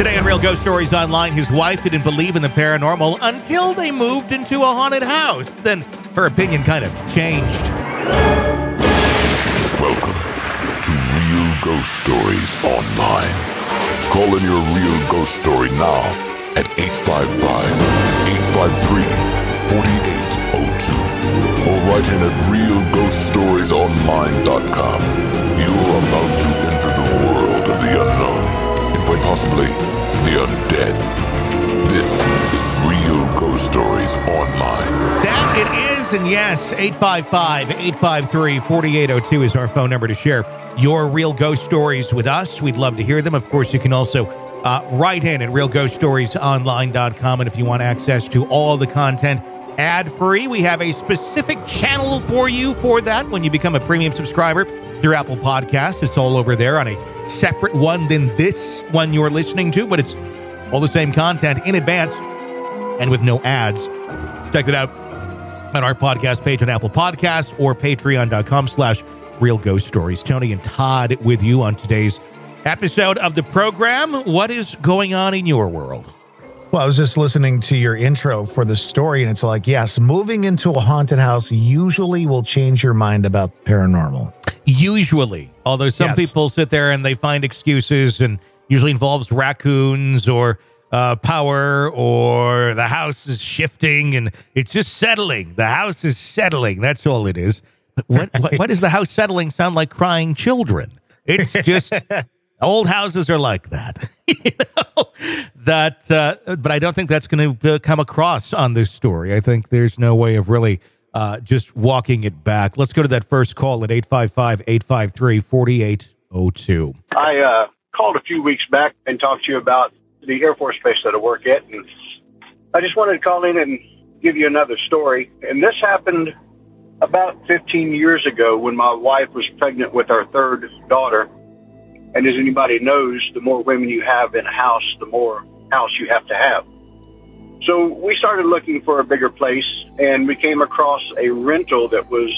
Today on Real Ghost Stories Online, his wife didn't believe in the paranormal until they moved into a haunted house. Then her opinion kind of changed. Welcome to Real Ghost Stories Online. Call in your real ghost story now at 855 853 4802 or write in at realghoststoriesonline.com. You're about possibly the undead. This is Real Ghost Stories Online. That it is, and yes, 855 853 4802 is our phone number to share your real ghost stories with us. We'd love to hear them. Of course, you can also uh, write in at realghoststoriesonline.com. And if you want access to all the content ad free, we have a specific channel for you for that when you become a premium subscriber through Apple Podcast. It's all over there on a separate one than this one you're listening to, but it's all the same content in advance and with no ads. Check it out on our podcast page on Apple Podcasts or patreon.com slash real ghost stories. Tony and Todd with you on today's episode of the program. What is going on in your world? Well, I was just listening to your intro for the story, and it's like, yes, moving into a haunted house usually will change your mind about the paranormal. Usually, although some Yes. people sit there and they find excuses, and usually involves raccoons or uh, power or the house is shifting and it's just settling. The house is settling. That's all it is. But what, what, what does the house settling sound like? Crying children. It's just old houses are like that. you know that, uh, but I don't think that's going to uh, come across on this story. I think there's no way of really uh, just walking it back. Let's go to that first call at 855 853 4802. I uh, called a few weeks back and talked to you about the Air Force Base that I work at, and I just wanted to call in and give you another story. And this happened about 15 years ago when my wife was pregnant with our third daughter. And as anybody knows, the more women you have in a house, the more house you have to have. So we started looking for a bigger place, and we came across a rental that was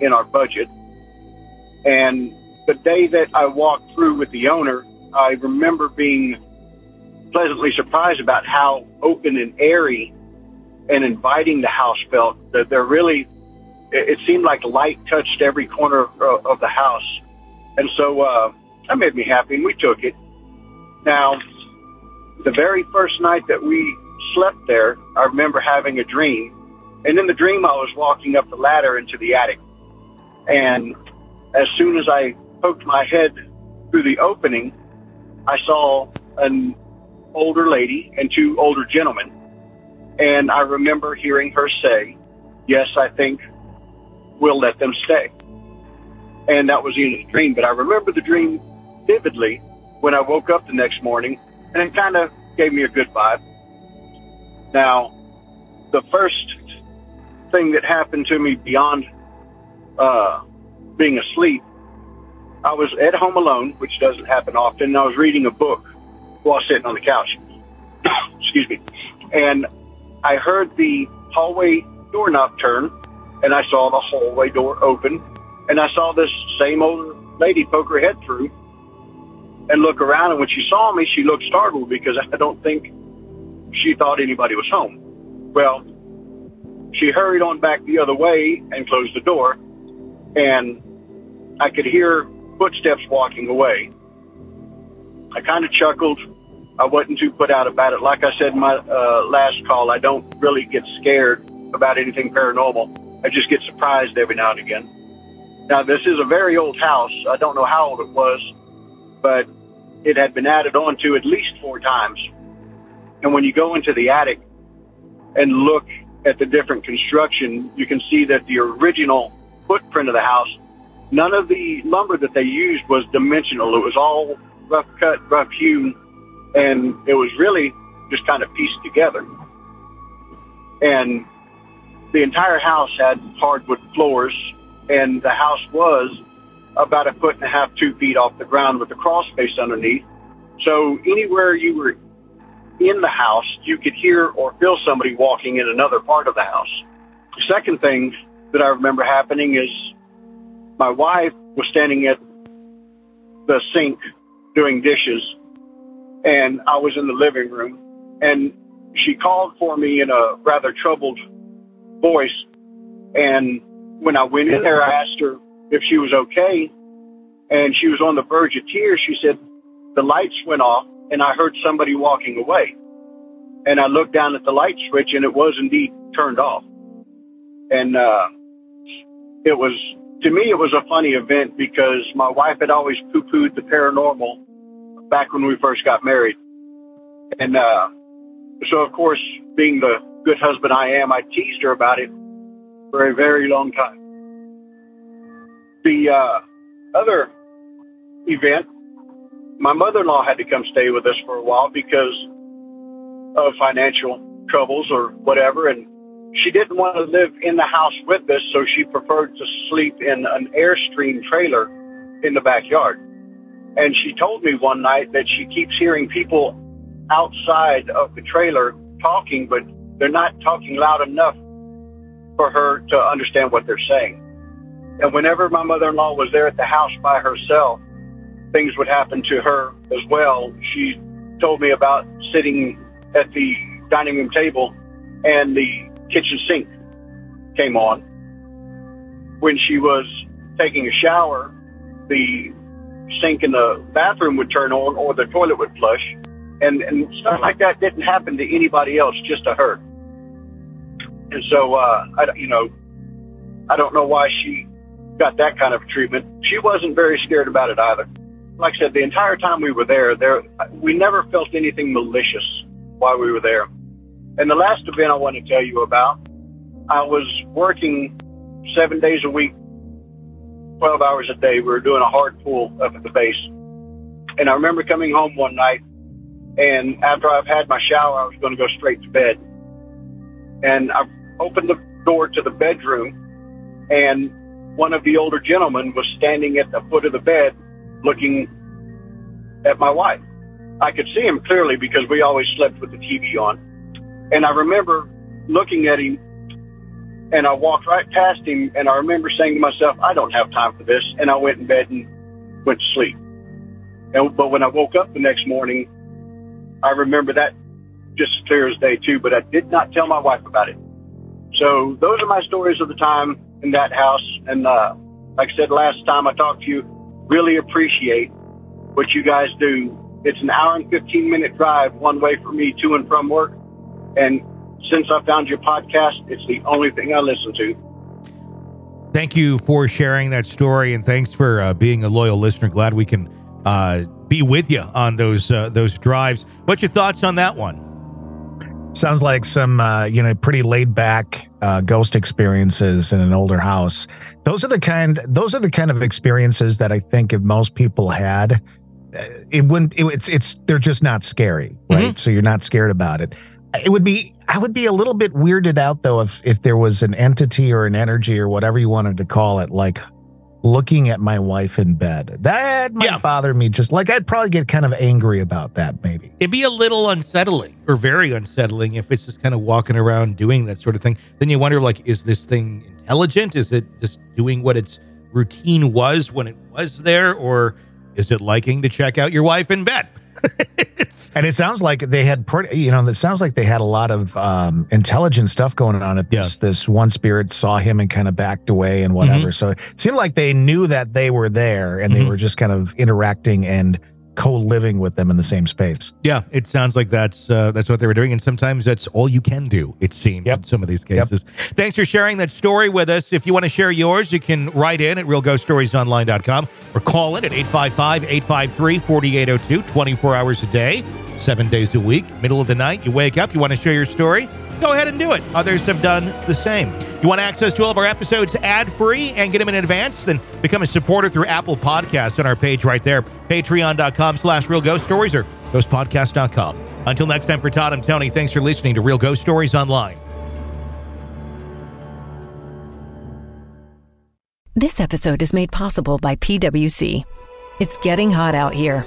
in our budget. And the day that I walked through with the owner, I remember being pleasantly surprised about how open and airy and inviting the house felt. That there really, it seemed like light touched every corner of the house, and so uh, that made me happy, and we took it. Now, the very first night that we slept there, I remember having a dream, and in the dream I was walking up the ladder into the attic, and as soon as I poked my head through the opening, I saw an older lady and two older gentlemen. And I remember hearing her say, Yes, I think we'll let them stay. And that was in a dream. But I remember the dream vividly when I woke up the next morning, and it kind of gave me a good vibe. Now, the first thing that happened to me beyond uh, being asleep, I was at home alone, which doesn't happen often, and I was reading a book. while sitting on the couch. Excuse me. And I heard the hallway doorknob turn, and I saw the hallway door open, and I saw this same old lady poke her head through and look around. And when she saw me, she looked startled because I don't think she thought anybody was home. Well, she hurried on back the other way and closed the door, and I could hear footsteps walking away. I kind of chuckled. I wasn't too put out about it. Like I said in my uh, last call, I don't really get scared about anything paranormal. I just get surprised every now and again. Now, this is a very old house. I don't know how old it was, but it had been added on to at least four times. And when you go into the attic and look at the different construction, you can see that the original footprint of the house, none of the lumber that they used was dimensional. It was all rough cut, rough hewn, and it was really just kind of pieced together. And the entire house had hardwood floors, and the house was about a foot and a half, two feet off the ground with a crawl space underneath. So anywhere you were in the house, you could hear or feel somebody walking in another part of the house. The second thing that I remember happening is my wife was standing at the sink doing dishes and I was in the living room and she called for me in a rather troubled voice. And when I went in there, I asked her if she was okay. And she was on the verge of tears. She said, the lights went off and I heard somebody walking away. And I looked down at the light switch and it was indeed turned off. And, uh, it was, to me, it was a funny event because my wife had always poo-pooed the paranormal back when we first got married. And, uh, so of course, being the good husband I am, I teased her about it for a very long time. The, uh, other event my mother-in-law had to come stay with us for a while because of financial troubles or whatever. And she didn't want to live in the house with us, so she preferred to sleep in an Airstream trailer in the backyard. And she told me one night that she keeps hearing people outside of the trailer talking, but they're not talking loud enough for her to understand what they're saying. And whenever my mother-in-law was there at the house by herself, things would happen to her as well. She told me about sitting at the dining room table and the kitchen sink came on. When she was taking a shower, the sink in the bathroom would turn on or the toilet would flush. And, and stuff like that didn't happen to anybody else, just to her. And so, uh, I, you know, I don't know why she got that kind of treatment. She wasn't very scared about it either like I said, the entire time we were there, there we never felt anything malicious while we were there. And the last event I want to tell you about, I was working seven days a week, 12 hours a day. We were doing a hard pull up at the base. And I remember coming home one night, and after I've had my shower, I was going to go straight to bed. And I opened the door to the bedroom, and one of the older gentlemen was standing at the foot of the bed looking at my wife. I could see him clearly because we always slept with the TV on. And I remember looking at him and I walked right past him and I remember saying to myself, I don't have time for this. And I went in bed and went to sleep. And, but when I woke up the next morning, I remember that just as clear as day too, but I did not tell my wife about it. So those are my stories of the time in that house. And, uh, like I said last time I talked to you, really appreciate what you guys do. It's an hour and 15 minute drive one way for me to and from work. And since I found your podcast, it's the only thing I listen to. Thank you for sharing that story, and thanks for uh, being a loyal listener. Glad we can uh, be with you on those uh, those drives. What's your thoughts on that one? Sounds like some, uh, you know, pretty laid back uh, ghost experiences in an older house. Those are the kind. Those are the kind of experiences that I think if most people had, uh, it wouldn't. It, it's it's they're just not scary, right? Mm-hmm. So you're not scared about it. It would be. I would be a little bit weirded out though if if there was an entity or an energy or whatever you wanted to call it, like looking at my wife in bed. That might Yeah. bother me. Just like I'd probably get kind of angry about that, maybe. It'd be a little unsettling or very unsettling if it's just kind of walking around doing that sort of thing. Then you wonder, like, is this thing intelligent? Is it just doing what its routine was when it was there? Or is it liking to check out your wife in bed? And it sounds like they had pretty, you know, it sounds like they had a lot of um, intelligent stuff going on. If Yeah. this, this one spirit saw him and kind of backed away and whatever. Mm-hmm. So it seemed like they knew that they were there and Mhm. they were just kind of interacting and co-living with them in the same space. yeah, it sounds like that's uh, that's what they were doing, and sometimes that's all you can do. It seems Yep. in some of these Yep. cases. Thanks for sharing that story with us. If you want to share yours, you can write in at realghoststoriesonline.com or call in at 855-853-4802, 24 hours a day, seven days a week, middle of the night. You wake up, you want to share your story, go ahead and do it. Others have done the same. You want access to all of our episodes ad-free and get them in advance? Then become a supporter through Apple Podcasts on our page right there, patreon.com slash real ghost stories or ghostpodcast.com. Until next time for Todd and Tony, thanks for listening to Real Ghost Stories Online. This episode is made possible by PwC. It's getting hot out here.